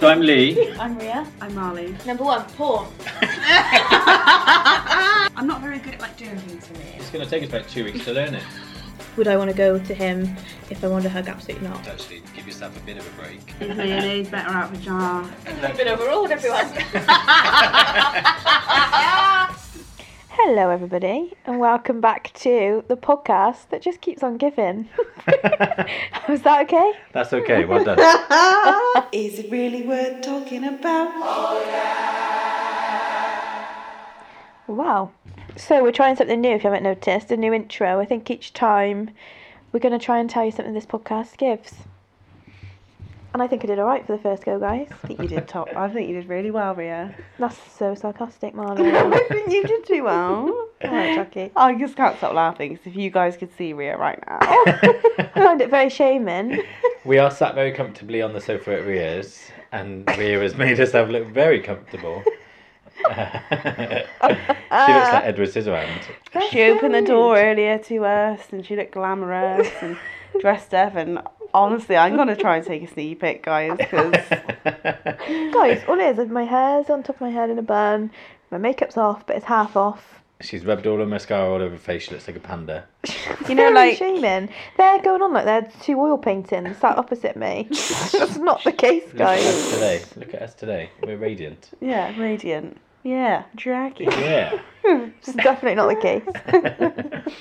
So I'm Lee. I'm Ria. I'm Marley. Number one, porn. I'm not very good at like doing things for me. It's going to take us about two weeks to learn it. Would I want to go to him if I wanted to hug? Absolutely not. Actually, give yourself a bit of a break. Is mayonnaise better out of a jar? I've been overruled, everyone. Hello, everybody, and welcome back to the podcast that just keeps on giving. Was that okay? That's okay. Well done. Is it really worth talking about? Wow. So we're trying something new. If you haven't noticed, a new intro. I think each time we're going to try and tell you something this podcast gives. And I think I did all right for the first go, guys. I think you did top. I think you did really well, Ria. That's so sarcastic, Marlon. I think you did too well. Alright, Jackie. I just can't stop laughing because if you guys could see Ria right now. I find it very shaming. we are sat very comfortably on the sofa at Ria's, and Ria has made herself look very comfortable. she looks like Edward Scissorhands. she opened the door earlier to us and she looked glamorous and dressed up and honestly I'm going to try and take a sneak peek guys because Guys, all it is, my hair's on top of my head in a bun, my makeup's off, but it's half off. She's rubbed all her mascara all over her face. She looks like a panda. You know, Very like- shaming. They're going on like they're two oil paintings sat opposite me. That's not the case, Look at us guys. today. Look at us today. We're radiant. yeah radiant yeah Jackie Yeah. It's definitely not the case.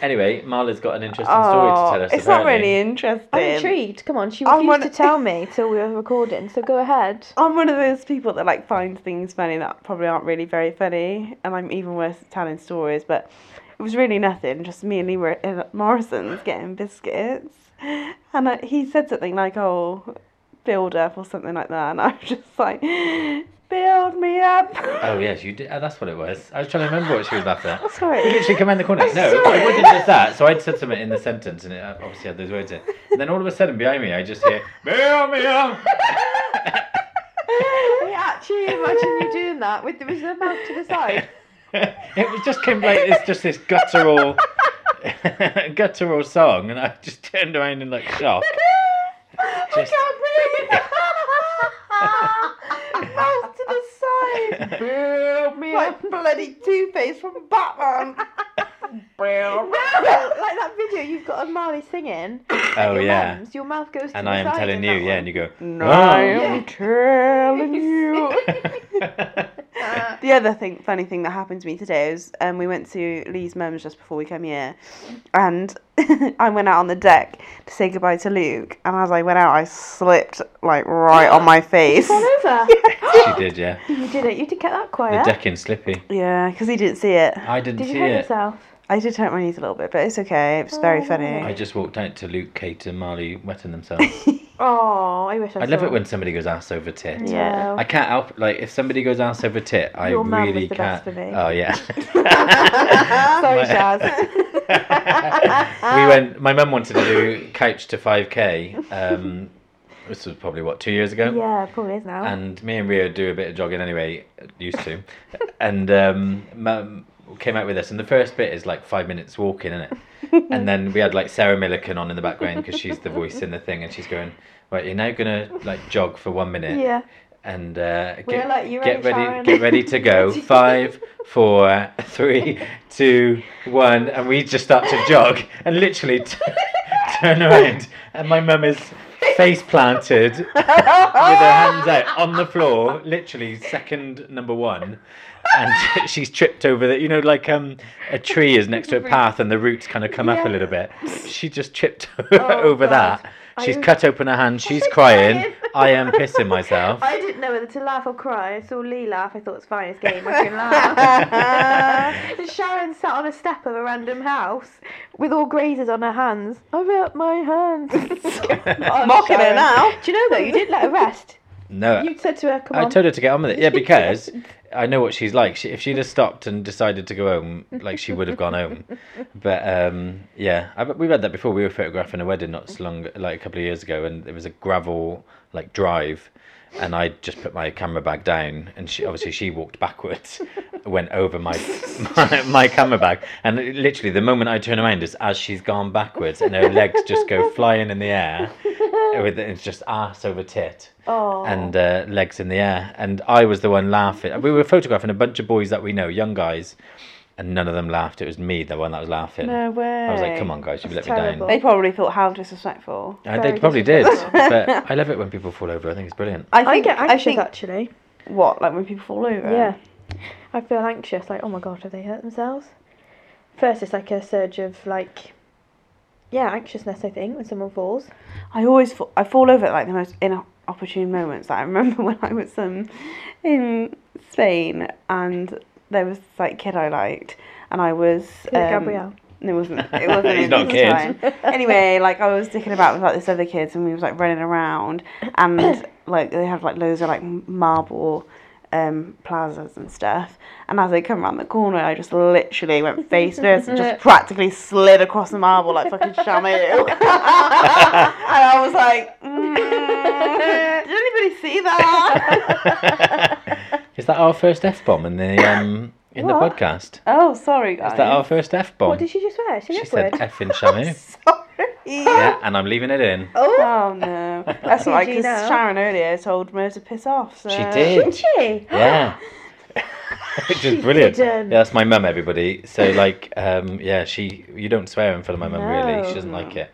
Anyway, Marla's got an interesting story to Oh, tell us. Oh, it's not apparently. really interesting I'm intrigued. Come on, she I refused wanna- to tell me till we were recording, so go ahead. I'm one of those people that like finds things funny that probably aren't really very funny, and I'm even worse at telling stories. But it was really nothing. Just me and Lee were at Morrison's getting biscuits, and I, he said something like, "Oh, build up" or something like that, and I was just like, "Build me up." Oh yes, you did. Oh, that's what it was. I was trying to remember what she was laughing at. Sorry. You literally come around the corner. No, it wasn't just that. So I'd said something in the sentence, and it uh, obviously had those words in. And then all of a sudden, behind me, I just hear "Build me up." I actually imagine you doing that with the, mouth to the side. it was just came like it's just this guttural, guttural song, and I just turned around and like shock. Just- mouth to the side. Build me like bloody Two Face from Batman. like that video you've got of Marley singing. Oh your yeah. mums, your mouth goes And I am telling you, yeah, one. and you go. No, "Oh." I am telling you. The other thing, funny thing that happened to me today is um, we went to Lee's mum's just before we came here, and I went out on the deck to say goodbye to Luke, and as I went out, I slipped like right on my face. Fall over. She did, yeah. You did it. You did get that quiet. The quiet. decking's slippy. Yeah, because he didn't see it. I didn't Did you see hurt it. yourself? I did hurt my knees a little bit, but it's okay. It was very funny. I just walked out to Luke, Kate, and Marley wetting themselves. Oh, I wish I I love saw. it when somebody goes ass over tit. Yeah. I can't help like if somebody goes ass over tit, I Your was really the can't. best for me. Oh yeah. Sorry, Shaz. we went. My mum wanted to do couch to five k. Um, this was probably what two years ago. Yeah, probably is now. And me and Rio do a bit of jogging anyway, used to. and um, mum came out with us, and the first bit is like five minutes walking, in it. And then we had like Sarah Millican on in the background because she's the voice in the thing, and she's going, "Right, you're now gonna like jog for one minute." yeah. and uh, We're get, like, "You get ready, ready, Sharon?" get ready to go. Five, four, three, two, one, and we just start to jog and literally t- turn around, and my mum is face planted with her hands out on the floor, literally second number one. And she's tripped over that, you know, like um, a tree is next to a path and the roots kind of come up a little bit. She just tripped Oh, over God. that. I She's was- cut open her hand. She's was crying. crying. I am pissing myself. I didn't know whether to laugh or cry. I saw Lee laugh. I thought it's fine. It's game. I can laugh. Sharon sat on a step of a random house with all grazes on her hands. I've hurt my hands. On Mocking her Sharon. now. Do you know though? You didn't let her rest. No, You said to her, "Come I on." told her to get on with it. Yeah, because I know what she's like. She, if she'd have stopped and decided to go home, like she would have gone home. But um, yeah, I, we read that before. We were photographing a wedding not so long, like a couple of years ago, and it was a gravel like drive, and I just put my camera bag down, and she obviously she walked backwards, went over my my, my camera bag, and literally the moment I turn around is as she's gone backwards, and her legs just go flying in the air, with it's just ass over tit Oh. and uh, legs in the air. And I was the one laughing. We were photographing a bunch of boys that we know, young guys, and none of them laughed. It was me, the one that was laughing. No way. I was like, come on, guys, you've let That's me down. They probably thought how disrespectful. Uh, they probably did, but I love it when people fall over. I think it's brilliant. I I think. get I, anxious think actually. what like when people fall over. Yeah. I feel anxious, like, oh my god, have they hurt themselves? First, it's like a surge of, like, yeah, anxiousness, I think, when someone falls. I always fall, I fall over at like the most inopportune moments. Like, I remember when I was um in Spain and there was this, like kid I liked and I was Is it um, Gabrielle? No, it wasn't. It wasn't. He's not a kid. time. Anyway, like I was dicking about with like this other kids, and we was like running around, and like they had like loads of like marble um plazas and stuff. And as they come around the corner, I just literally went face first and just practically slid across the marble like fucking Shamu. and I was like, mm, did anybody see that? Is that our first f bomb in the um in the What? podcast? oh, sorry guys. Is that our first f bomb? What did she just swear? She, She live said with? f in Shamu. Sorry. yeah, and I'm leaving it in. Oh, Oh no, that's all right. PG Because now. Sharon earlier told Mo to piss off. So. She did. didn't she? Yeah. Which is brilliant. didn't. Yeah, that's my mum, everybody. So, like, um, yeah, she, you don't swear in front of my mum, really. She doesn't like it.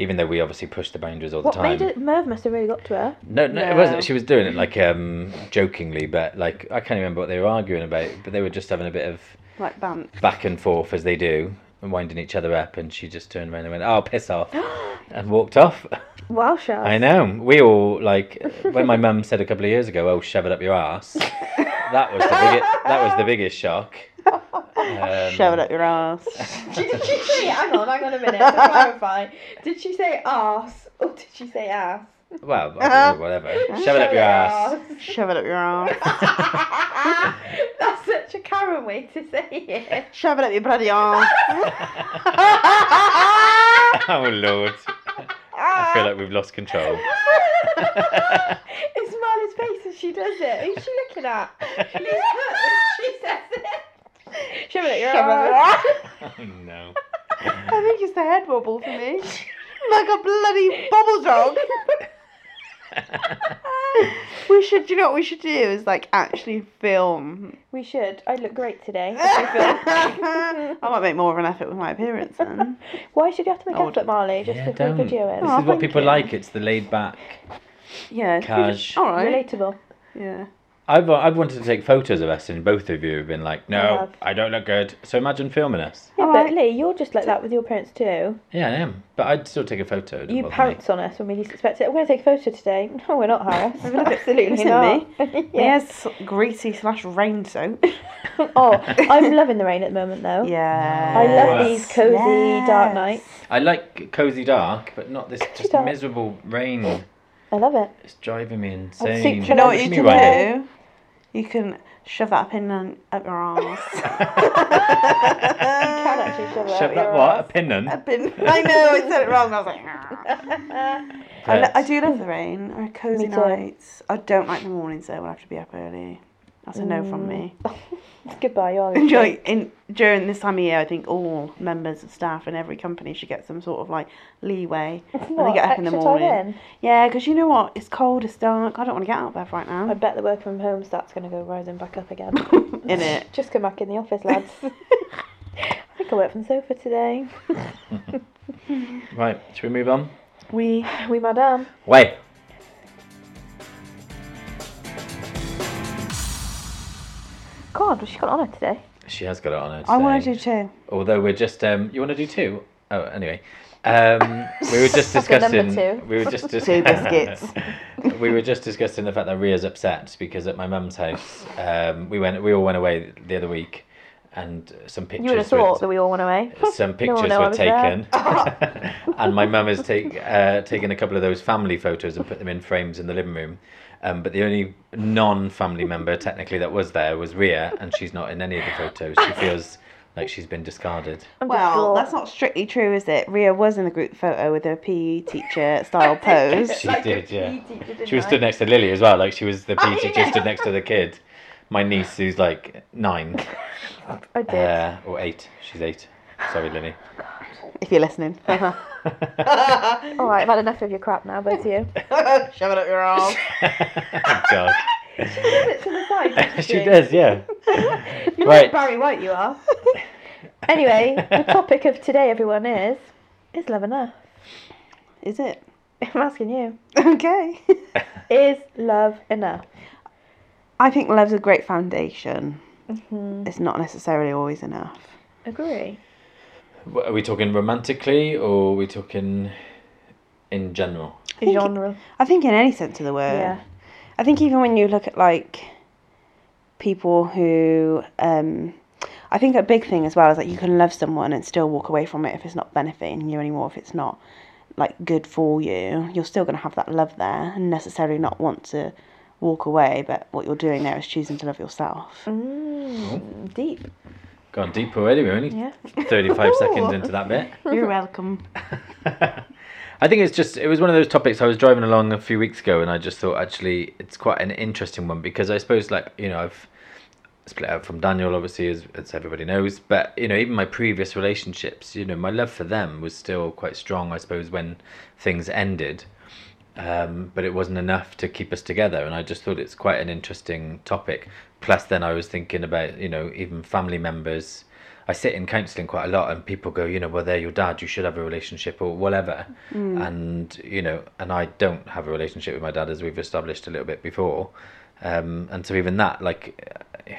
Even though we obviously push the boundaries all the What time. made it? Merv must have really got to her. No, no, it wasn't. She was doing it like um, jokingly, but like I can't remember what they were arguing about. But they were just having a bit of Like bant. back and forth as they do, and winding each other up. And she just turned around and went, "Oh, piss off," and walked off. Wow, Shaz. I know. We all like when my mum said a couple of years ago, "Oh, shove it up your ass." that was the biggest. That was the biggest shock. Um, Shove it up your ass. Did she say? Hang on, hang on a minute to clarify. Did she say ass or did she say ass? Well, I don't whatever. Shove it up your ass. Shove it up your ass. That's such a Karen way to say it. Shove it up your bloody ass. oh Lord, I feel like we've lost control. it's Marla's face as she does it. Who's she looking at? She's she says it. Shove it at your Shove it up your ass. ass. Oh no. I think it's the head wobble for me. Like a bloody bubble dog. we should, do you know what we should do? Is like actually film. We should. I look great today. I might make more of an effort with my appearance then. Why should you have to make Oh, effort, Marley? Just Yeah, to throw don't. video This. Oh, is what thank people you. like. It's the laid back. Yeah. Cash. All right. Relatable. Yeah. I've uh, I've wanted to take photos of us, and both of you have been like, "No, have. I don't look good." So imagine filming us. Yeah, Alright. but Lee, you're just like that with your parents too. Yeah, I am, but I'd still take a photo. it doesn't You bother me. pounce on us when we least expect it. We're going to take a photo today. No, we're not, Harris. Have a look at- Absolutely listen, not. me. yeah. Yes, greasy slash rain soap. Oh, I'm loving the rain at the moment though. Yeah. I love Yes. these cozy dark nights. I like cozy dark, but not this just dark. miserable rain. I love it. It's driving me insane. Do you know what Push you me can do? You can shove that pin on, up your ass. You can actually shove it Shove up that your what? A ass. pinnon? A pin. I know, I said it wrong. I was like, "Ah." I, lo- I do love the rain or cozy Me too. nights. I don't like the mornings though. We'll have to be up early. That's a no from me. Mm. Goodbye, you're Enjoy in during this time of year. I think all members of staff in every company should get some sort of like leeway when they What, get up in the extra time morning. in? Yeah, because you know what? It's cold. It's dark. I don't want to get out of bed right now. I now. bet the work from home start's going to go rising back up again. In it. Just come back in the office, lads. I think I work from the sofa today. Right, should we move on? We Oui, madame. Wait. God, what's she got on her today? She has got it on her. I want to do two. Although we're just, um, you want to do two? Oh, anyway. Um, we were just Fucking number discussing. two. We were just dis- Two biscuits. we were just discussing the fact that Ria's upset because at my mum's house, um, we went, we all went away the other week, and some pictures. You would have were- thought that we all went away. some pictures one know I were was taken, and my mum has take, uh, taken a couple of those family photos and put them in frames in the living room. Um, but the only non-family member technically that was there was Ria, and she's not in any of the photos. She feels like she's been discarded. I'm Well, that's not strictly true, is it? Ria was in the group photo with her PE teacher style pose. She Like did, yeah. Teacher, She was I? stood next to Lily as well, like she was the Oh, PE teacher stood next to the kid. My niece, who's like nine I did. uh, or eight, she's eight. Sorry, Lily. If you're listening. All right, I've had enough of your crap now, both of you. Shove it up your arse. oh, God. She does it to the side. doesn't she does, yeah. You're Right. like Barry White, you are. anyway, the topic of today, everyone, is is love enough? Is it? I'm asking you. Okay. Is love enough? I think love's a great foundation. Mm-hmm. It's not necessarily always enough. Agree. What, Are we talking romantically or are we talking in general? think it- Genre. I think in any sense of the word. Yeah. I think even when you look at like people who um I think a big thing as well is that you can love someone and still walk away from it if it's not benefiting you anymore, if it's not like good for you. You're still gonna have that love there and necessarily not want to walk away, but what you're doing there is choosing to love yourself. Mm, deep. Gone deep already, we're only Yeah. 35 seconds into that bit. You're welcome. I think it's just it was one of those topics I was driving along a few weeks ago and I just thought actually it's quite an interesting one because I suppose like you know I've split out from Daniel obviously as, as everybody knows but you know even my previous relationships you know my love for them was still quite strong I suppose when things ended um, but it wasn't enough to keep us together and I just thought it's quite an interesting topic plus then I was thinking about you know even family members I sit in counselling quite a lot, and people go, you know, well, they're your dad. You should have a relationship or whatever. And you know, and I don't have a relationship with my dad, as we've established a little bit before. Um, and so even that, like, uh,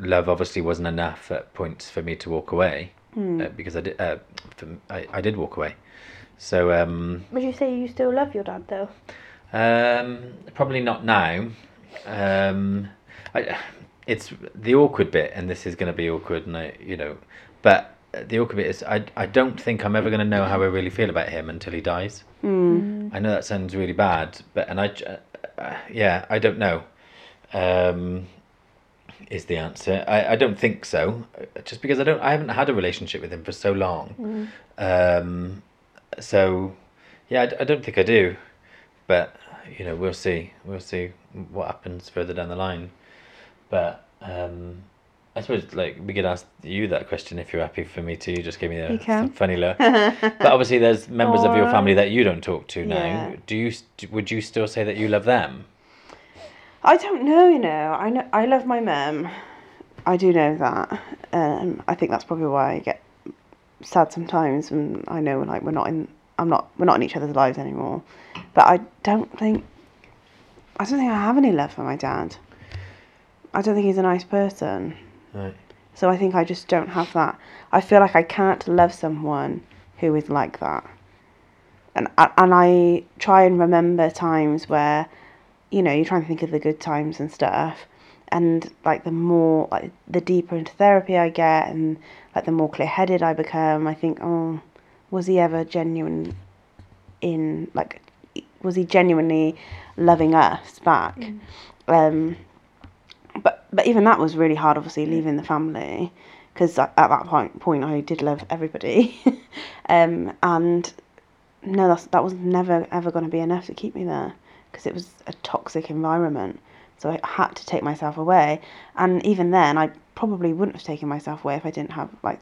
love obviously wasn't enough at points for me to walk away uh, because I did. Uh, for, I, I did walk away. So um, Would you say you still love your dad though? um, probably not now. I, it's the awkward bit, and this is going to be awkward, and I, you know, but the awkward bit is I, I don't think I'm ever going to know how I really feel about him until he dies. Mm. I know that sounds really bad, but and I, uh, yeah, I don't know. Um, is the answer? I, I don't think so. Just because I don't, I haven't had a relationship with him for so long. Um, so, yeah, I don't think I do. But you know, we'll see. We'll see what happens further down the line. But um, I suppose like we could ask you that question if you're happy for me to. You just give me a You can. f- funny look. but obviously, there's members of your family that you don't talk to now. Yeah. Do you? Would you still say that you love them? I don't know, you know. I know I love my mum. I do know that. Um, I think that's probably why I get sad sometimes when I know like we're not in I'm not we're not in each other's lives anymore. But I don't think I don't think I have any love for my dad. I don't think he's a nice person. Right. So I think I just don't have that. I feel like I can't love someone who is like that. And I- and I try and remember times where, you know, you're trying to think of the good times and stuff. And like the more like the deeper into therapy I get and like the more clear headed I become, I think, oh, was he ever genuine in like was he genuinely loving us back? Um but but even that was really hard obviously leaving the family because at that point point I did love everybody. Um and no that's that was never ever going to be enough to keep me there because it was a toxic environment. So I had to take myself away. And even then I probably wouldn't have taken myself away if I didn't have like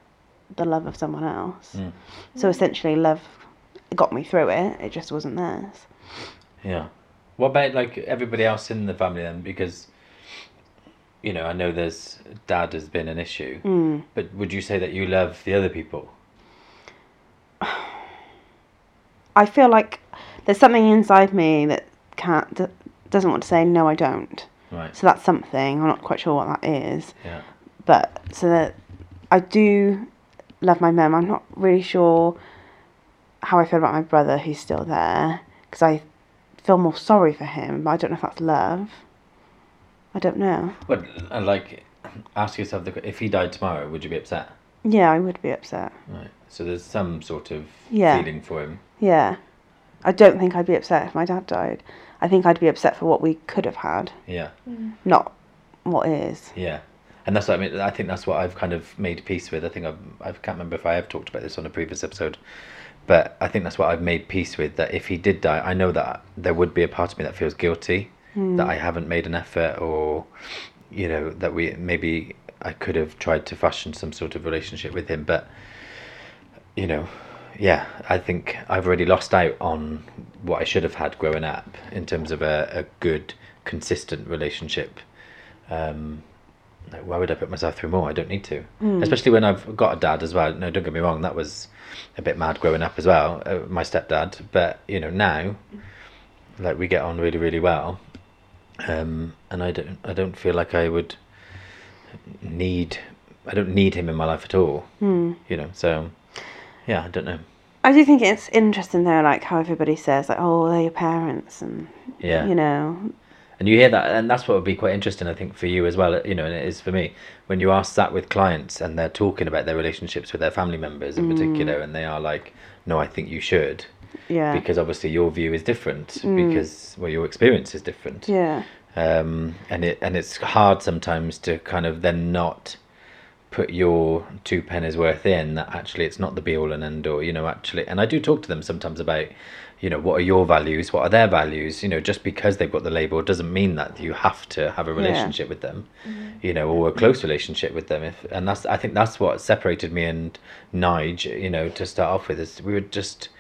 the love of someone else. Mm. so essentially love got me through it. It just wasn't theirs. Yeah. What about like everybody else in the family then? Because you know, I know there's dad has been an issue, mm. but would you say that you love the other people? I feel like there's something inside me that can't d- doesn't want to say no I don't Right. so that's something I'm not quite sure what that is Yeah. but so that I do love my mum I'm not really sure how I feel about my brother who's still there because I feel more sorry for him but I don't know if that's love I don't know But uh, like ask yourself the, if he died tomorrow, would you be upset? Yeah, I would be upset. Right. So there's some sort of Yeah. feeling for him. Yeah. I don't think I'd be upset if my dad died. I think I'd be upset for what we could have had, Yeah. not what is. Yeah. And that's what I mean. I think that's what I've kind of made peace with. I think I've, I can't remember if I have talked about this on a previous episode, but I think that's what I've made peace with. That if he did die, I know that there would be a part of me that feels guilty that I haven't made an effort, or you know that we maybe I could have tried to fashion some sort of relationship with him, but you know, yeah, I think I've already lost out on what I should have had growing up in terms of a, a good, consistent relationship. Um, like, why would I put myself through more? I don't need to. Especially when I've got a dad as well. No, don't get me wrong, that was a bit mad growing up as well, uh, my stepdad. But, you know, now, like, we get on really, really well. Um, and I don't, I don't feel like I would need, I don't need him in my life at all. You know, so, yeah, I don't know. I do think it's interesting though, like how everybody says, like, oh, they're your parents, and Yeah. you know, And you hear that, and that's what would be quite interesting, I think, for you as well. You know, and it is for me when you are sat with clients and they're talking about their relationships with their family members in particular, and they are like, "No, I think you should," yeah, because obviously your view is different because well, your experience is different. yeah, Um, and it and it's hard sometimes to kind of then not put your two pennies worth in that actually it's not the be all and end all you know actually and i do talk to them sometimes about you know what are your values what are their values you know just because they've got the label doesn't mean that you have to have a relationship with them you know or a close relationship with them if and that's i think that's what separated me and nige you know to start off with is we were just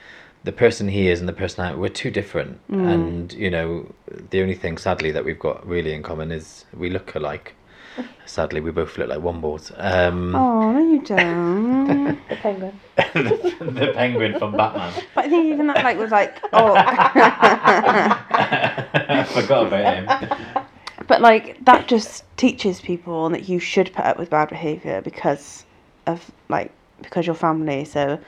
the person he is and the person I we're too different. And you know the only thing sadly that we've got really in common is we look alike. Sadly we both look like wombles. Um Oh no, you don't. The penguin. the, the penguin from batman. But I think even that like was like, oh, i forgot about him. But like that just teaches people that you should put up with bad behavior because of like because your family. So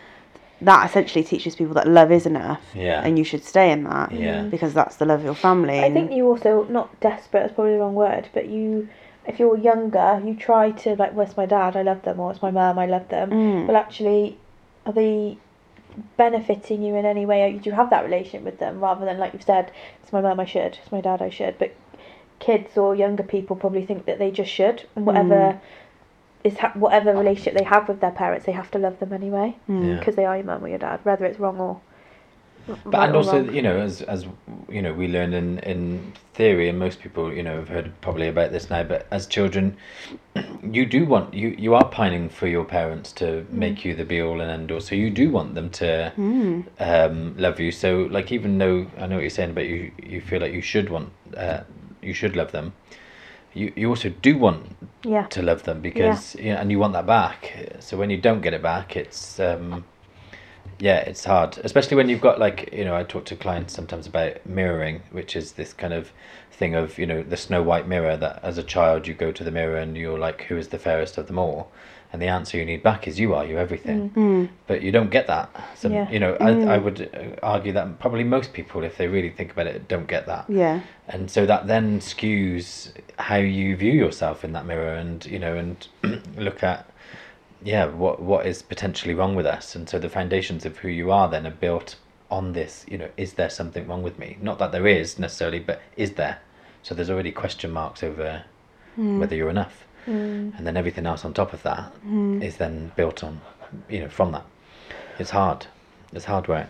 that essentially teaches people that love is enough, Yeah. and you should stay in that, Yeah. because that's the love of your family. I think you also not desperate. That's probably the wrong word, but you, if you're younger, you try to like, well, it's my dad, I love them, or it's my mum, I love them. Mm. Well, actually, are they benefiting you in any way? Or do you have that relationship with them rather than like you've said, it's my mum, I should, it's my dad, I should. But kids or younger people probably think that they just should, and whatever. Is ha- whatever relationship they have with their parents, they have to love them anyway Yeah. because they are your mum or your dad, whether it's wrong or. but right and or also wrong. you know as as you know we learn in in theory and most people you know have heard probably about this now but as children you do want you you are pining for your parents to make you the be all and end all so you do want them to Mm. um love you so like even though i know what you're saying but you you feel like you should want uh you should love them you you also do want yeah, to love them because yeah. and you want that back. So when you don't get it back it's um yeah it's hard especially when you've got like you know i talk to clients sometimes about mirroring which is this kind of thing of you know the snow white mirror that as a child you go to the mirror and you're like who is the fairest of them all and the answer you need back is you are you're everything. Mm. but you don't get that. So Yeah. you know I, I would uh, argue that probably most people if they really think about it don't get that. Yeah. and so that then skews how you view yourself in that mirror and you know and look at yeah what what is potentially wrong with us. And so the foundations of who you are then are built on this you know is there something wrong with me? Not that there is necessarily but is there? So there's already question marks over whether you're enough Mm. and then everything else on top of that is then built on you know from that. It's hard. It's hard work.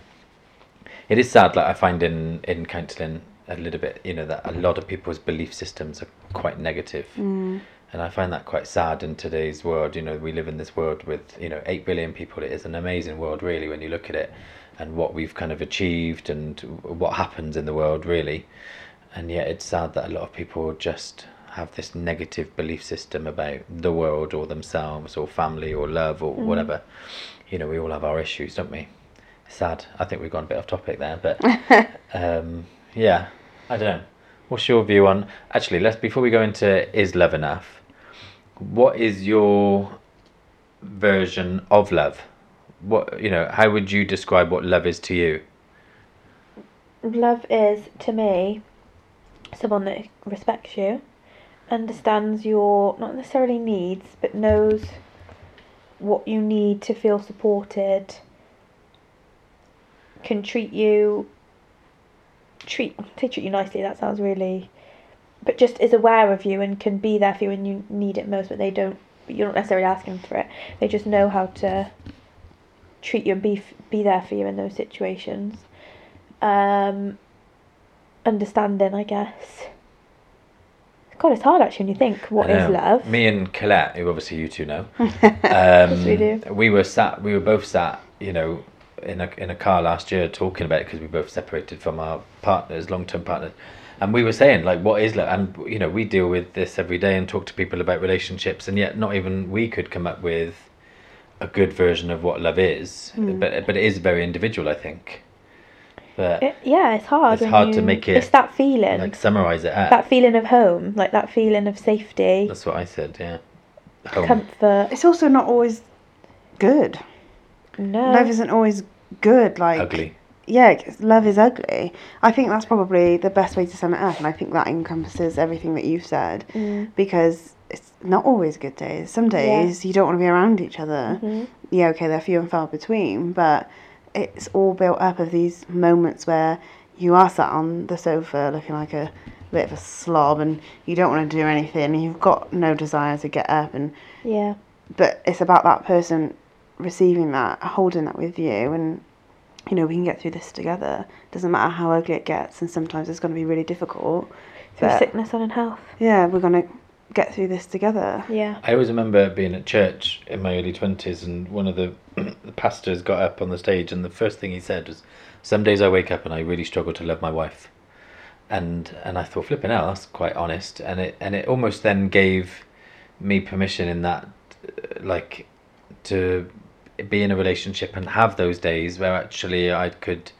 It is sad like i find in in counselling a little bit you know that a lot of people's belief systems are quite negative. Mm. and i find that quite sad in today's world you know we live in this world with you know 8 billion people. It is an amazing world really when you look at it and what we've kind of achieved and what happens in the world really. And yet it's sad that a lot of people just have this negative belief system about the world or themselves or family or love or whatever. You know we all have our issues don't we? Sad. I think we've gone a bit off topic there but um, yeah i don't know. What's your view on actually let's before we go into is love enough what is your version of love? What you know how would you describe what love is to you? Love is to me someone that respects you understands your not necessarily needs, but knows what you need to feel supported, can treat you treat they treat you nicely, that sounds really but just is aware of you and can be there for you when you need it most, but they don't you're not necessarily asking for it. They just know how to treat you and be be there for you in those situations. Um, understanding, I guess. God, it's hard actually when you think what is love. Me and Colette, who obviously you two know, um, we do. we were sat. We were both sat. You know, in a in a car last year talking about it because we both separated from our partners, long term partners, and we were saying like, what is love? And you know, we deal with this every day and talk to people about relationships, and yet not even we could come up with a good version of what love is. Hmm. But but it is very individual, I think. But It, yeah, it's hard. It's when hard to make it, It's that feeling, like summarize it. At. that feeling of home, like that feeling of safety, That's what I said. Yeah. Home. comfort. It's also not always good. No, Love isn't always good. Like Ugly. Yeah, love is ugly. I think that's probably the best way to sum it up, and I think that encompasses everything that you've said Mm. because it's not always good days. Some days you don't want to be around each other. Mhm. Yeah, okay, they're few and far between, but it's all built up of these moments where you are sat on the sofa looking like a bit of a slob and you don't want to do anything. You've got no desire to get up and Yeah, but it's about that person receiving that, holding that with you, and you know we can get through this together. Doesn't matter how ugly it gets, and sometimes it's going to be really difficult. through sickness and in health. yeah, we're going to get through this together. Yeah. I always remember being at church in my early twenties, and one of the the pastors got up on the stage, and the first thing he said was, "Some days I wake up and I really struggle to love my wife," and and I thought, flipping out, that's quite honest, and it and it almost then gave me permission in that, uh, like, to be in a relationship and have those days where actually I could.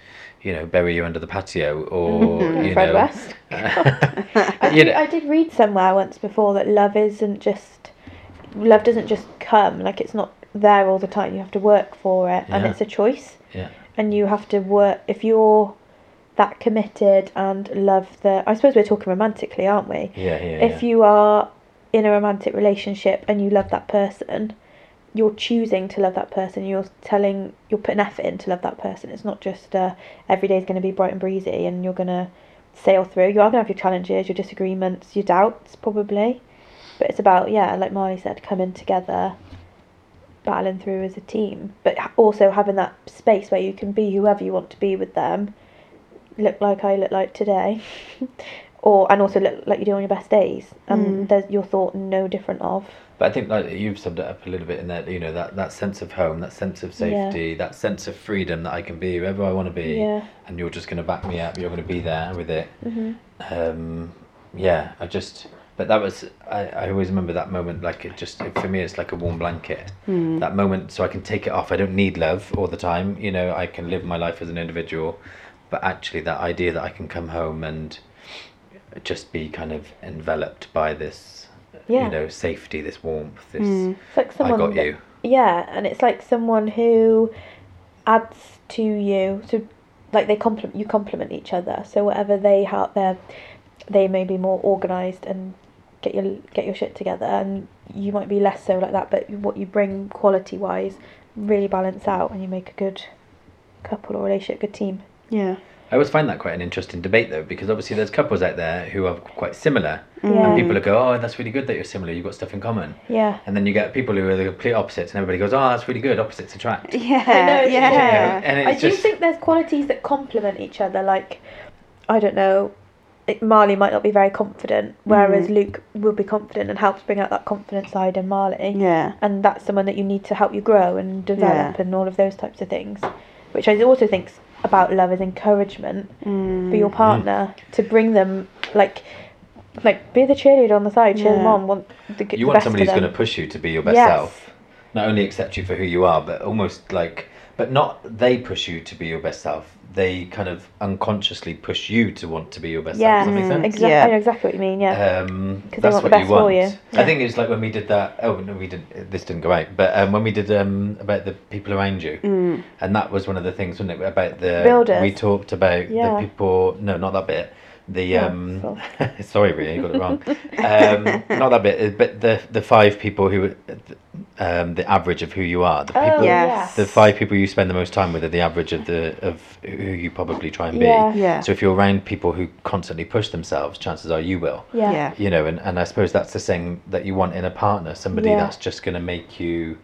You know, bury you under the patio, or you Fred know, West. I, you did, know, I did read somewhere once before that love isn't just love doesn't just come like it's not there all the time. You have to work for it, and Yeah. it's a choice. yeah, And you have to work if you're that committed and love the. I suppose we're talking romantically, aren't we? yeah, yeah. If yeah. you are in a romantic relationship and you love that person, you're choosing to love that person. You're telling, you're putting effort in to love that person. It's not just uh, is going to be bright and breezy and you're going to sail through. You are going to have your challenges, your disagreements, your doubts, probably. But it's about, yeah, like Marley said, coming together, battling through as a team. But also having that space where you can be whoever you want to be with them. Look like I look like today. or and also look like you do on your best days. And there's your thought no different of. But I think like you've summed it up a little bit in that you know that that sense of home, that sense of Yeah. safety, that sense of freedom that I can be whoever I want to be, Yeah. and you're just going to back me up. You're going to be there with it. hmm Um, yeah, I just. But that was I, I always remember that moment like it just for me it's like a warm blanket. That moment so I can take it off. I don't need love all the time. You know I can live my life as an individual, but actually that idea that I can come home and just be kind of enveloped by this Yeah. you know safety this warmth this mm. It's like i someone got that- you Yeah, and it's like someone who adds to you. So, like they complement you complement each other. So whatever they have, they they may be more organised and get your get your shit together, and you might be less so like that. But what you bring quality wise really balance out, and you make a good couple or relationship, good team. Yeah. I always find that quite an interesting debate though because obviously there's couples out there who are quite similar Yeah. and people go oh that's really good that you're similar you've got stuff in common Yeah. and then you get people who are the complete opposites and everybody goes oh that's really good opposites attract Yeah. I know, yeah. and I it's do just think there's qualities that complement each other. Like, I don't know, Marley might not be very confident, whereas Mm. Luke will be confident and helps bring out that confident side in Marley. Yeah. And that's someone that you need to help you grow and develop and all of those types of things. Which I also think about love is encouragement Mm. for your partner to bring them, like, like be the cheerleader on the side, cheer them on, want the, you the want best somebody who's going to push you to be your best Yes. self not only accept you for who you are but almost like but not they push you to be your best self they kind of unconsciously push you to want to be your best Yeah, self does that make sense exactly. Yeah. I know exactly what you mean. Yeah. um, 'Cause they that's want the what best you for want. you. I think it's like when we did that. Oh no, we didn't. This didn't go out. But um, when we did um, about the people around you, and that was one of the things, wasn't it? About the Builders. We talked about Yeah. the people. No, not that bit. The Oh, um, sorry, Ria, you got it wrong. um, not that bit, but the the five people who, um, the average of who you are. The people, Oh, Yes. yes. the five people you spend the most time with are the average of the of who you probably try and be. Yeah. Yeah. So if you're around people who constantly push themselves, chances are you will. Yeah. Yeah. You know, and, and I suppose that's the thing that you want in a partner, somebody Yeah. that's just going to make you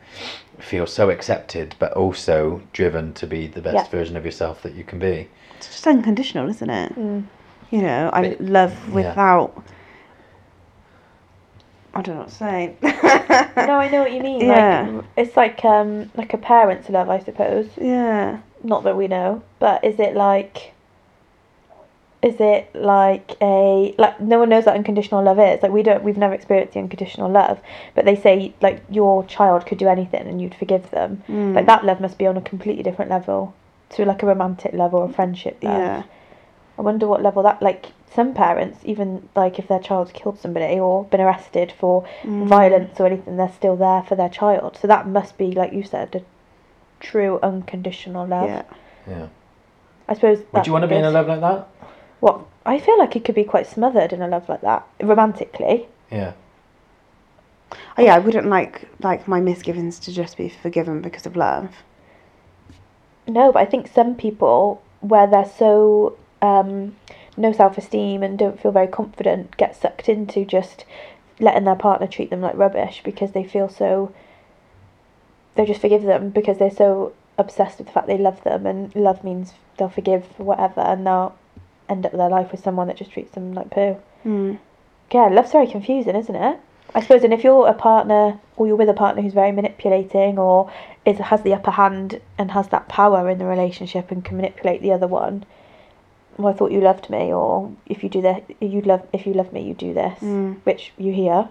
feel so accepted, but also driven to be the best Yeah. version of yourself that you can be. It's just unconditional, isn't it? Mm. You know, I But- love yeah. without. I don't know what to say. No, I know what you mean. Yeah. Like it's like um like a parent's love, I suppose. Yeah. Not that we know, but is it like? Is it like a like no one knows what unconditional love is? Like we don't, we've never experienced the unconditional love, but they say like your child could do anything and you'd forgive them. Mm. Like that love must be on a completely different level to like a romantic love or a friendship love. Yeah. I wonder what level that like some parents even like if their child's killed somebody or been arrested for Mm. violence or anything they're still there for their child so that must be like you said a true unconditional love Yeah. Yeah. I suppose Would you want to be in a love like that? what I feel like it could be quite smothered in a love like that romantically Yeah. Oh, yeah, I wouldn't like like my misgivings to just be forgiven because of love. no but I think some people where they're so um no self-esteem and don't feel very confident get sucked into just letting their partner treat them like rubbish because they feel so they just forgive them because they're so obsessed with the fact they love them and love means they'll forgive whatever and they'll end up their life with someone that just treats them like poo. Mm. Yeah, love's very confusing, isn't it? I suppose, and if you're a partner or you're with a partner who's very manipulating or is has the upper hand and has that power in the relationship and can manipulate the other one, well, I thought you loved me, or if you do that, you'd love if you love me, you do this, Mm. which you hear.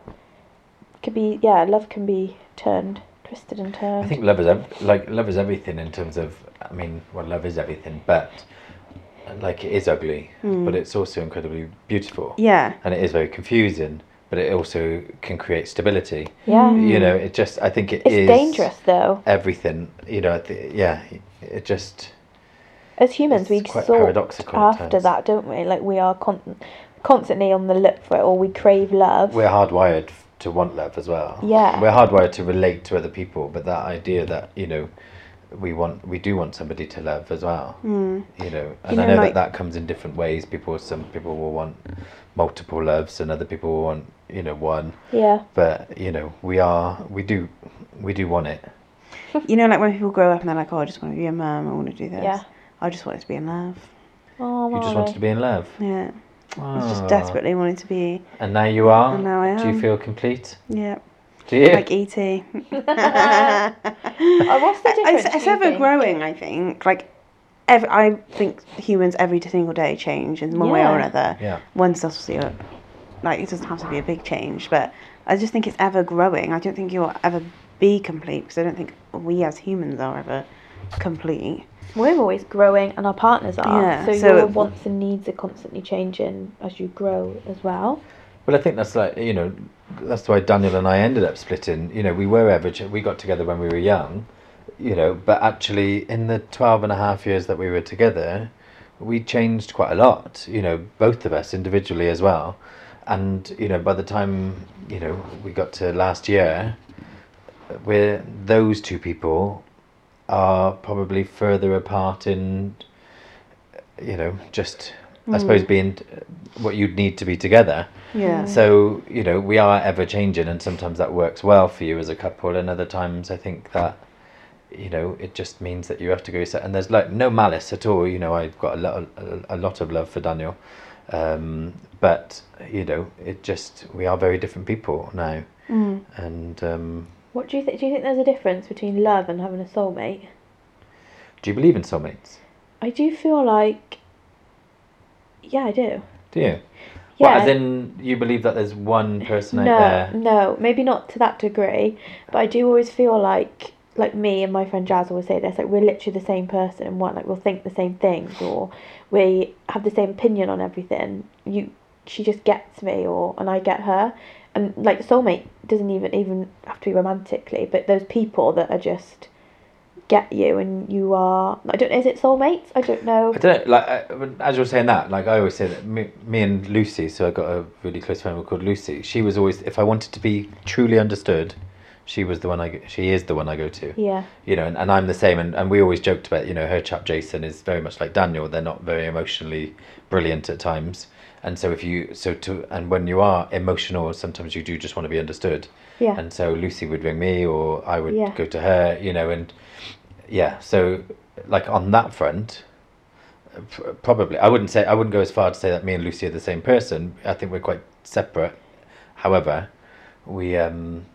Could be yeah, love can be turned, twisted and turned. I think love is ev- like love is everything in terms of. I mean, well, love is everything, but like it is ugly, Mm. but it's also incredibly beautiful, Yeah. and it is very confusing. But it also can create stability. yeah, You know, it just. I think it it's is dangerous though. Everything. You know. I thi- yeah. It just. As humans, It's we quite sought paradoxical after that, don't we? Like we are con- constantly on the look for it, or we crave love. We're hardwired to want love as well. Yeah. We're hardwired to relate to other people, but that idea that you know, we want we do want somebody to love as well. Mm. you know and know, i know like- that that comes in different ways people some people will want multiple loves and other people will want you know one yeah, but you know we are we do we do want it You know, like when people grow up and they're like, "Oh, I just want to be a mum. I want to do this. Yeah. I just wanted to be in love." Oh, you just wanted to be in love Yeah. I was just Ah. desperately wanting to be. and now you are And now I am. do you feel complete Yeah. do you Like E.T. Oh, what's the difference? It's, it's do you ever think? growing, I think. Like, ev I think humans every single day change in one way or Yeah. another. yeah One stuff's the like it doesn't have to be a big change, but I just think it's ever growing. I don't think you'll ever be complete because I don't think we as humans are ever complete. We're always growing, and our partners are. Yeah, so, so your it- wants and needs are constantly changing as you grow as well. well i think that's like you know that's why daniel and i ended up splitting you know we were average we got together when we were young you know but actually in the 12 and a half years that we were together we changed quite a lot you know both of us individually as well and you know by the time you know we got to last year we're those two people are probably further apart in you know just i suppose being what you'd need to be together Yeah. so you know we are ever changing and sometimes that works well for you as a couple and other times i think that you know it just means that you have to go set and there's like no malice at all you know i've got a lot a, a lot of love for daniel um, but you know it just we are very different people now Mm. and um, What do you think? Do you think there's a difference between love and having a soulmate? do you believe in soulmates I do feel like, yeah, I do. do you Yeah. What, as in you believe that there's one person no, out there no, maybe not to that degree, but I do always feel like, like me and my friend Jazz always say this, like we're literally the same person and what, like we'll think the same things or we have the same opinion on everything. You, she just gets me, or and I get her, and like soulmate doesn't even even have to be romantically, but those people that are just get you and you are I don't is it soulmates? I don't know. I don't know, like as you were saying that, like I always say that me, me and Lucy. So I got a really close friend called Lucy. She was always, if I wanted to be truly understood, she was the one I. She is the one I go to. Yeah. You know, and, and I'm the same. And, and we always joked about, you know, her chap Jason is very much like Daniel. They're not very emotionally brilliant at times. And so if you so to and when you are emotional, sometimes you do just want to be understood. Yeah. And so Lucy would ring me, or I would Yeah. go to her. You know, and yeah. So like on that front, probably I wouldn't say I wouldn't go as far to say that me and Lucy are the same person. I think we're quite separate. However, we um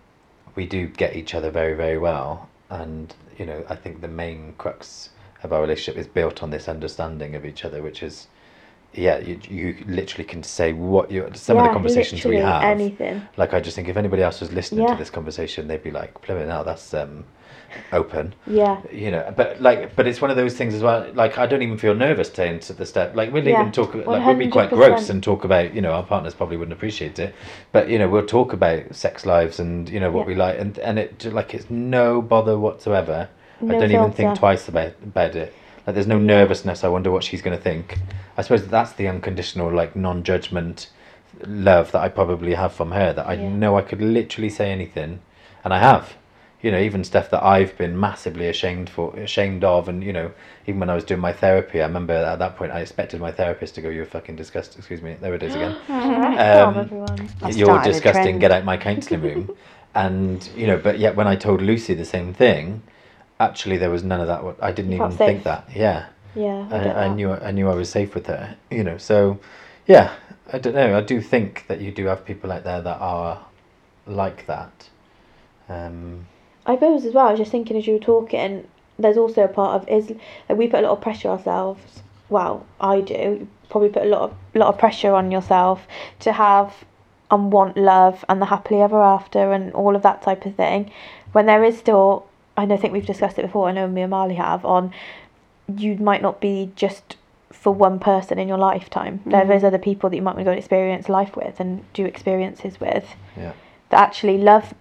we do get each other very very well, and you know I think the main crux of our relationship is built on this understanding of each other, which is yeah you you literally can say what you some of the conversations we literally have. Anything. Like I just think if anybody else was listening Yeah. to this conversation, they'd be like, "Blimey, now that's um, open." Yeah. you know but like but it's one of those things as well like i don't even feel nervous to enter the step like we'll Yeah, even talk like we'll be quite gross and talk about you know our partners probably wouldn't appreciate it but you know we'll talk about sex lives and you know what Yeah. we like and and it like it's no bother whatsoever No i don't even think twice about about it like there's no nervousness i wonder what she's going to think i suppose that's the unconditional like non-judgment love that i probably have from her that i Yeah. know i could literally say anything and i have you know, even stuff that I've been massively ashamed for, ashamed of, and you know, even when I was doing my therapy, I remember at that point I expected my therapist to go, "You're fucking disgusting." Excuse me, there it is again. Um, everyone. You're disgusting. Get out my counselling room. and you know, but yet when I told Lucy the same thing, actually there was none of that. what- I didn't even think that. Yeah, Yeah. I, I, I knew I knew I was safe with her. You know, so yeah, I don't know. I do think that you do have people out there that are like that. Um, I suppose as well. I was just thinking as you were talking. There's also a part of is like we put a lot of pressure ourselves. Well, I do. You probably put a lot of lot of pressure on yourself to have and want love and the happily ever after and all of that type of thing. When there is still, I know, I think we've discussed it before. I know me and Marley have on. You might not be just for one person in your lifetime. There Mhm. is other people that you might want to go and experience life with and do experiences with. yeah. that actually love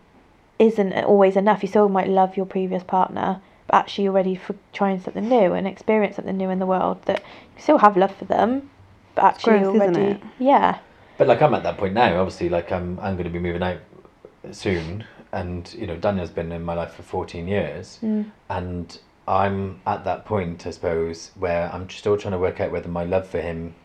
isn't always enough. You still might love your previous partner, but actually you're ready for trying something new and experience something new in the world. That you still have love for them, but actually growth, you're isn't ready. it? Yeah, But like I'm at that point now. Obviously, like I'm I'm going to be moving out soon, and you know Daniel's been in my life for 14 years, Mm. and I'm at that point, I suppose, where I'm still trying to work out whether my love for him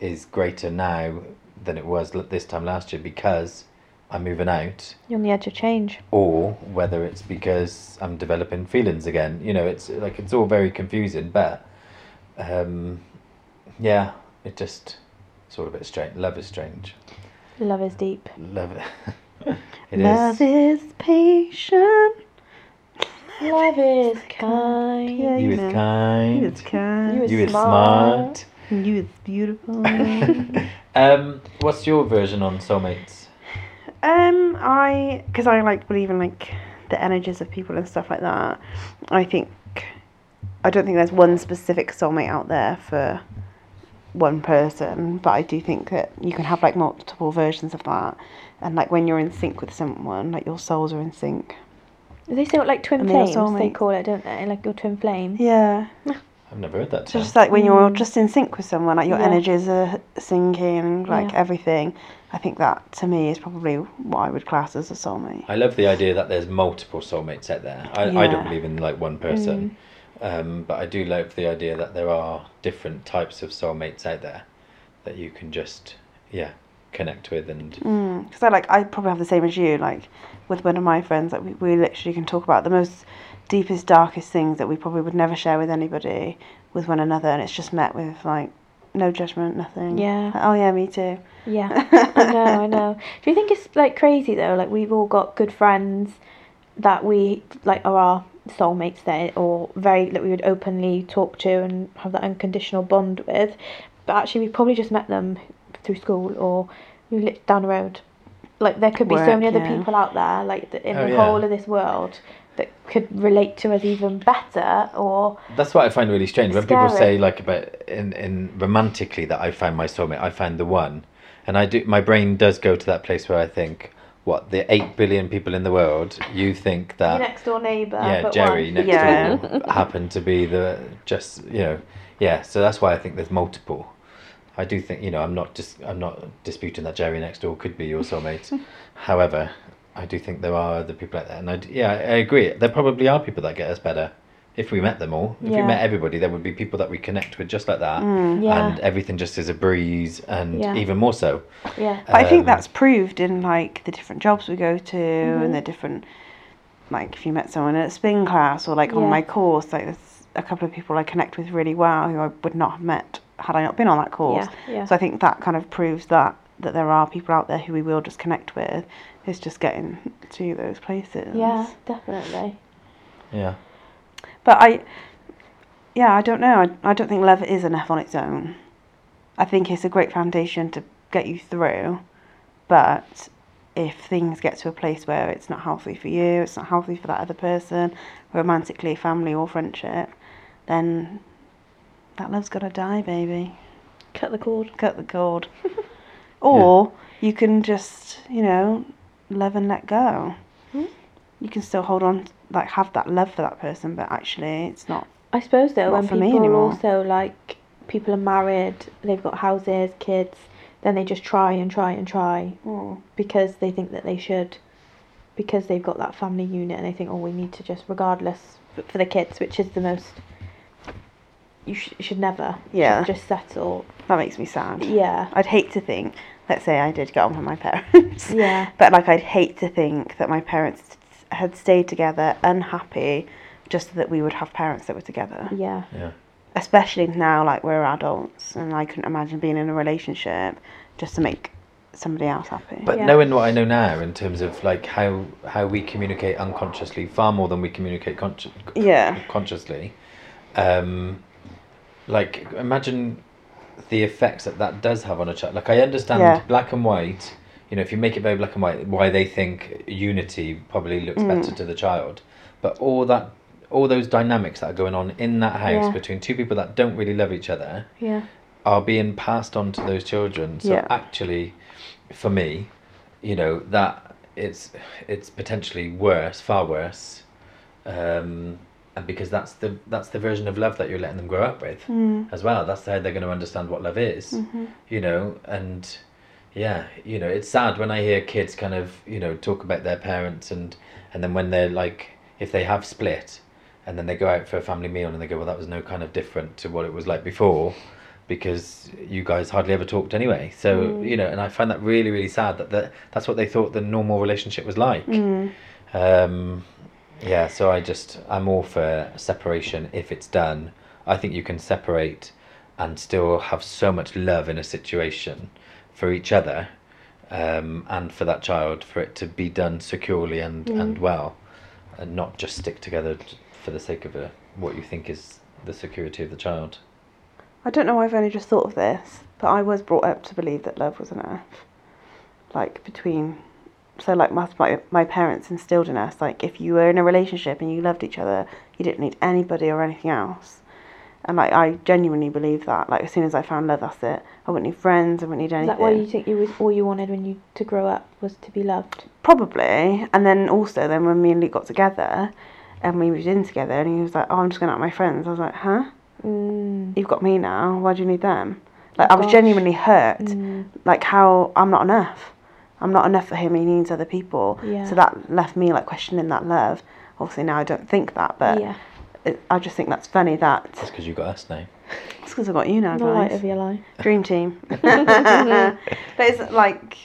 is greater now than it was this time last year because I'm moving out, you're on the edge of change. or whether it's because I'm developing feelings again. You know, it's like it's all very confusing, but um, yeah, it just it's all a bit strange. Love is strange. Love is deep. Love it. It is. Love is patient. Love is kind. Yeah, You you is know. kind. You is kind. You You is You is smart. smart. is, beautiful. um, what's your version on soulmates? um, I because I like believe in like the energies of people and stuff like that. I think I don't think there's one specific soulmate out there for one person, but I do think that you can have like multiple versions of that. And like when you're in sync with someone, like your souls are in sync. They say like twin And they are flames. They soulmates. call it, don't they? Like your twin flame. Yeah. I've never heard that. So term. just like when you're Mm. just in sync with someone, like your Yeah. energies are syncing, like Yeah. everything. I think that to me is probably what I would class as a soulmate. I love the idea that there's multiple soulmates out there. I, I don't believe in like one person, um, but I do love the idea that there are different types of soulmates out there that you can just yeah connect with and mm, Because I like I probably have the same as you. Like with one of my friends, like we, we literally can talk about the most deepest, darkest things that we probably would never share with anybody with one another, and it's just met with like no judgment, nothing. Yeah. Like, oh yeah, me too. Yeah, I know, I know. Do you think it's like crazy though? Like we've all got good friends that we like are our soulmates there, or very that we would openly talk to and have that unconditional bond with, but actually we probably just met them through school or you live down the road. Like there could be so Work, many other yeah. people out there, like in Oh, the yeah. whole of this world, that could relate to us even better. Or That's what I find really strange when people say like about in in romantically that I found my soulmate, I found the one, and I do. My brain does go to that place where I think, what the eight billion people in the world, you think Your that next door neighbour. yeah Jerry one. next Yeah. door happened to be the just you know yeah. So that's why I think there's multiple. I do think you know I'm not just I'm not disputing that Jerry next door could be your soulmate. However, I do think there are other people like that, and I d- yeah I agree. There probably are people that get us better if we met them all. If Yeah. we met everybody, there would be people that we connect with just like that, Yeah. and everything just is a breeze, and Yeah. even more so. Yeah. But I think Um, that's proved in like the different jobs we go to Mm-hmm. and the different like if you met someone at a spin class or like on Yeah. my course, like there's a couple of people I connect with really well who I would not have met had I not been on that course. Yeah, yeah. So I think that kind of proves that that there are people out there who we will just connect with. It's just getting to those places. Yeah, definitely. Yeah. But I, yeah, I don't know. I, I don't think love is enough on its own. I think it's a great foundation to get you through. But if things get to a place where it's not healthy for you, it's not healthy for that other person, romantically, family, or friendship, then that love's got to die, baby. Cut the cord. Cut the cord. or you can just, you know, love and let go. Hmm? You can still hold on, like, have that love for that person, but actually, it's not I suppose though, Not when for me people are anymore. also like people are married, they've got houses, kids, then they just try and try and try because they think that they should, because they've got that family unit and they think, oh, we need to just, regardless for the kids, which is the most. You sh- should never. Yeah. should just settle. That makes me sad. Yeah. I'd hate to think, let's say I did get on with my parents. Yeah. But like, I'd hate to think that my parents had stayed together unhappy just so that we would have parents that were together. Yeah. Yeah. Especially now, like, we're adults and I couldn't imagine being in a relationship just to make somebody else happy. But Yeah. knowing what I know now in terms of like how how we communicate unconsciously far more than we communicate consci- Yeah. consciously, um, like imagine the effects that that does have on a child. Like I understand Yeah. black and white. You know, if you make it very black and white, why they think unity probably looks Mm. better to the child. But all that, all those dynamics that are going on in that house Yeah. between two people that don't really love each other, Yeah. are being passed on to those children. So Yeah. actually, for me, you know that it's it's potentially worse, far worse, um, and because that's the that's the version of love that you're letting them grow up with Mm. as well. That's how they're going to understand what love is, Mm-hmm. you know. And yeah, you know, it's sad when I hear kids kind of you know talk about their parents and and then when they're like if they have split and then they go out for a family meal and they go well that was no kind of different to what it was like before because you guys hardly ever talked anyway. So you know and i find that really really sad that, that that's what they thought the normal relationship was like. Mm. um, yeah so i just i'm all for separation if it's done. I think you can separate and still have so much love in a situation for each other um, and for that child for it to be done securely and, and well and not just stick together for the sake of a, what you think is the security of the child I don't know why I've only just thought of this, but I was brought up to believe that love was enough. Like between, so like my my, my parents instilled in us like if you were in a relationship and you loved each other, you didn't need anybody or anything else. And like I genuinely believe that. Like as soon as I found love, that's it. I wouldn't need friends. I wouldn't need Is anything. that why you think you was all you wanted when you to grow up was to be loved? Probably. And then also, then when me and Luke got together, and we moved in together, and he was like, "Oh, I'm just going out with my friends." I was like, "Huh? Mm. You've got me now. Why do you need them?" Like Oh, I was gosh. genuinely hurt. Mm. Like how I'm not enough. I'm not enough for him. He needs other people. Yeah. So that left me like questioning that love. Obviously now I don't think that, but yeah. it, I just think that's funny that that's because you got us now it's because I got you now, The light of your life. Dream team. but it's like,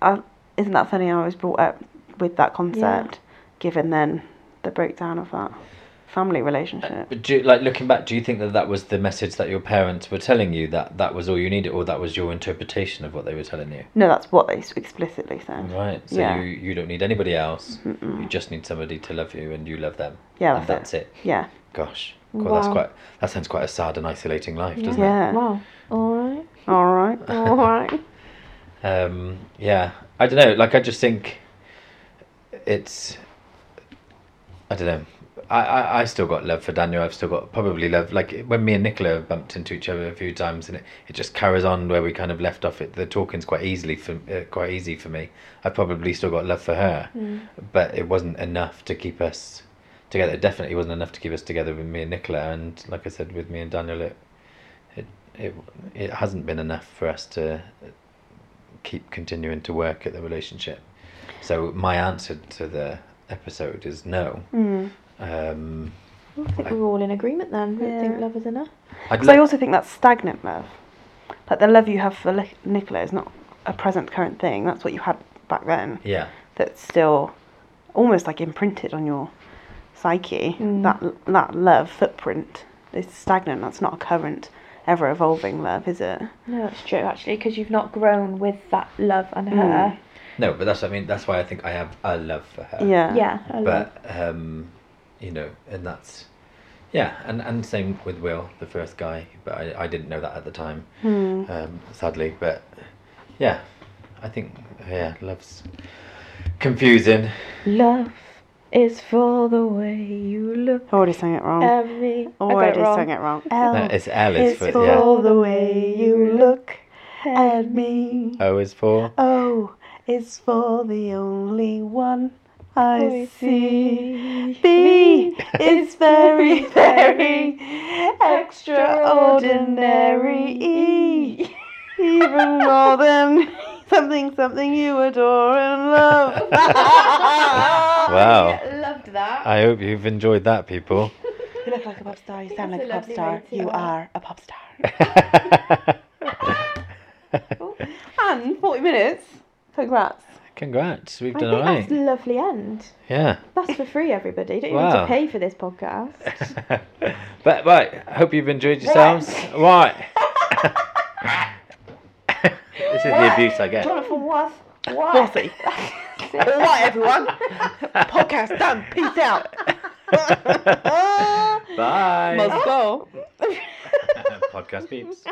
I, isn't that funny? I was brought up with that concept, given then the breakdown of that family relationship. But do you, like looking back, do you think that that was the message that your parents were telling you that that was all you needed, or that was your interpretation of what they were telling you? No, that's what they explicitly said. Right. So Yeah. you you don't need anybody else. You Mm-mm. just need somebody to love you, and you love them. Yeah, and that's, that's it. it. Yeah. Gosh, God, that's quite. That sounds quite a sad and isolating life, doesn't it? Yeah. Wow. All right. All right. All right. Um, yeah. I don't know. Like I just think it's. I don't know. I, I, I still got love for Daniel. I've still got probably love. Like when me and Nicola bumped into each other a few times, and it, it just carries on where we kind of left off. It the talking's quite easily for uh, quite easy for me. I probably still got love for her, but it wasn't enough to keep us together. It definitely wasn't enough to keep us together with me and Nicola. And like I said, with me and Daniel, it it it, it hasn't been enough for us to keep continuing to work at the relationship. So my answer to the episode is no. Mm. Um, I think we're all in agreement then. We think love is enough. I'd Because I also think that's stagnant love. Like the love you have for Li- Nicola is not a present current thing. That's what you had back then. yeah, That's still almost like imprinted on your psyche. Mm. That that love footprint is stagnant. That's not a current, ever evolving love, is it? No, that's true actually, because you've not grown with that love and her. No, but that's what I mean. That's why I think I have a love for her. Yeah. Yeah, I love. but um, you know, and that's yeah, and and same with Will, the first guy. But I, I didn't know that at the time, Hmm. um, sadly. But yeah, I think yeah, love's confusing. Love is for the way you look I Already sang it wrong. at me. I Already sang it wrong. L No, it's L is is for for yeah. the way you look at me. O is for O is for the only one I oh, I see. see. B is very, very extraordinary. E, even more than something, something you adore and love. Wow. Loved that. I hope you've enjoyed that, people. You look like a pop star. You sound like a a pop star. way You are a pop star. And 40 minutes. Congrats. Congrats, we've I done think alright. that's a lovely end. Yeah. That's for free, everybody. Don't you need Wow. to pay for this podcast. but right, I hope you've enjoyed yourselves. Right. this is the abuse I get. Jonathan was. What? Bossy. All right, everyone. Podcast done. Peace out. Bye. Must go. Podcast beeps.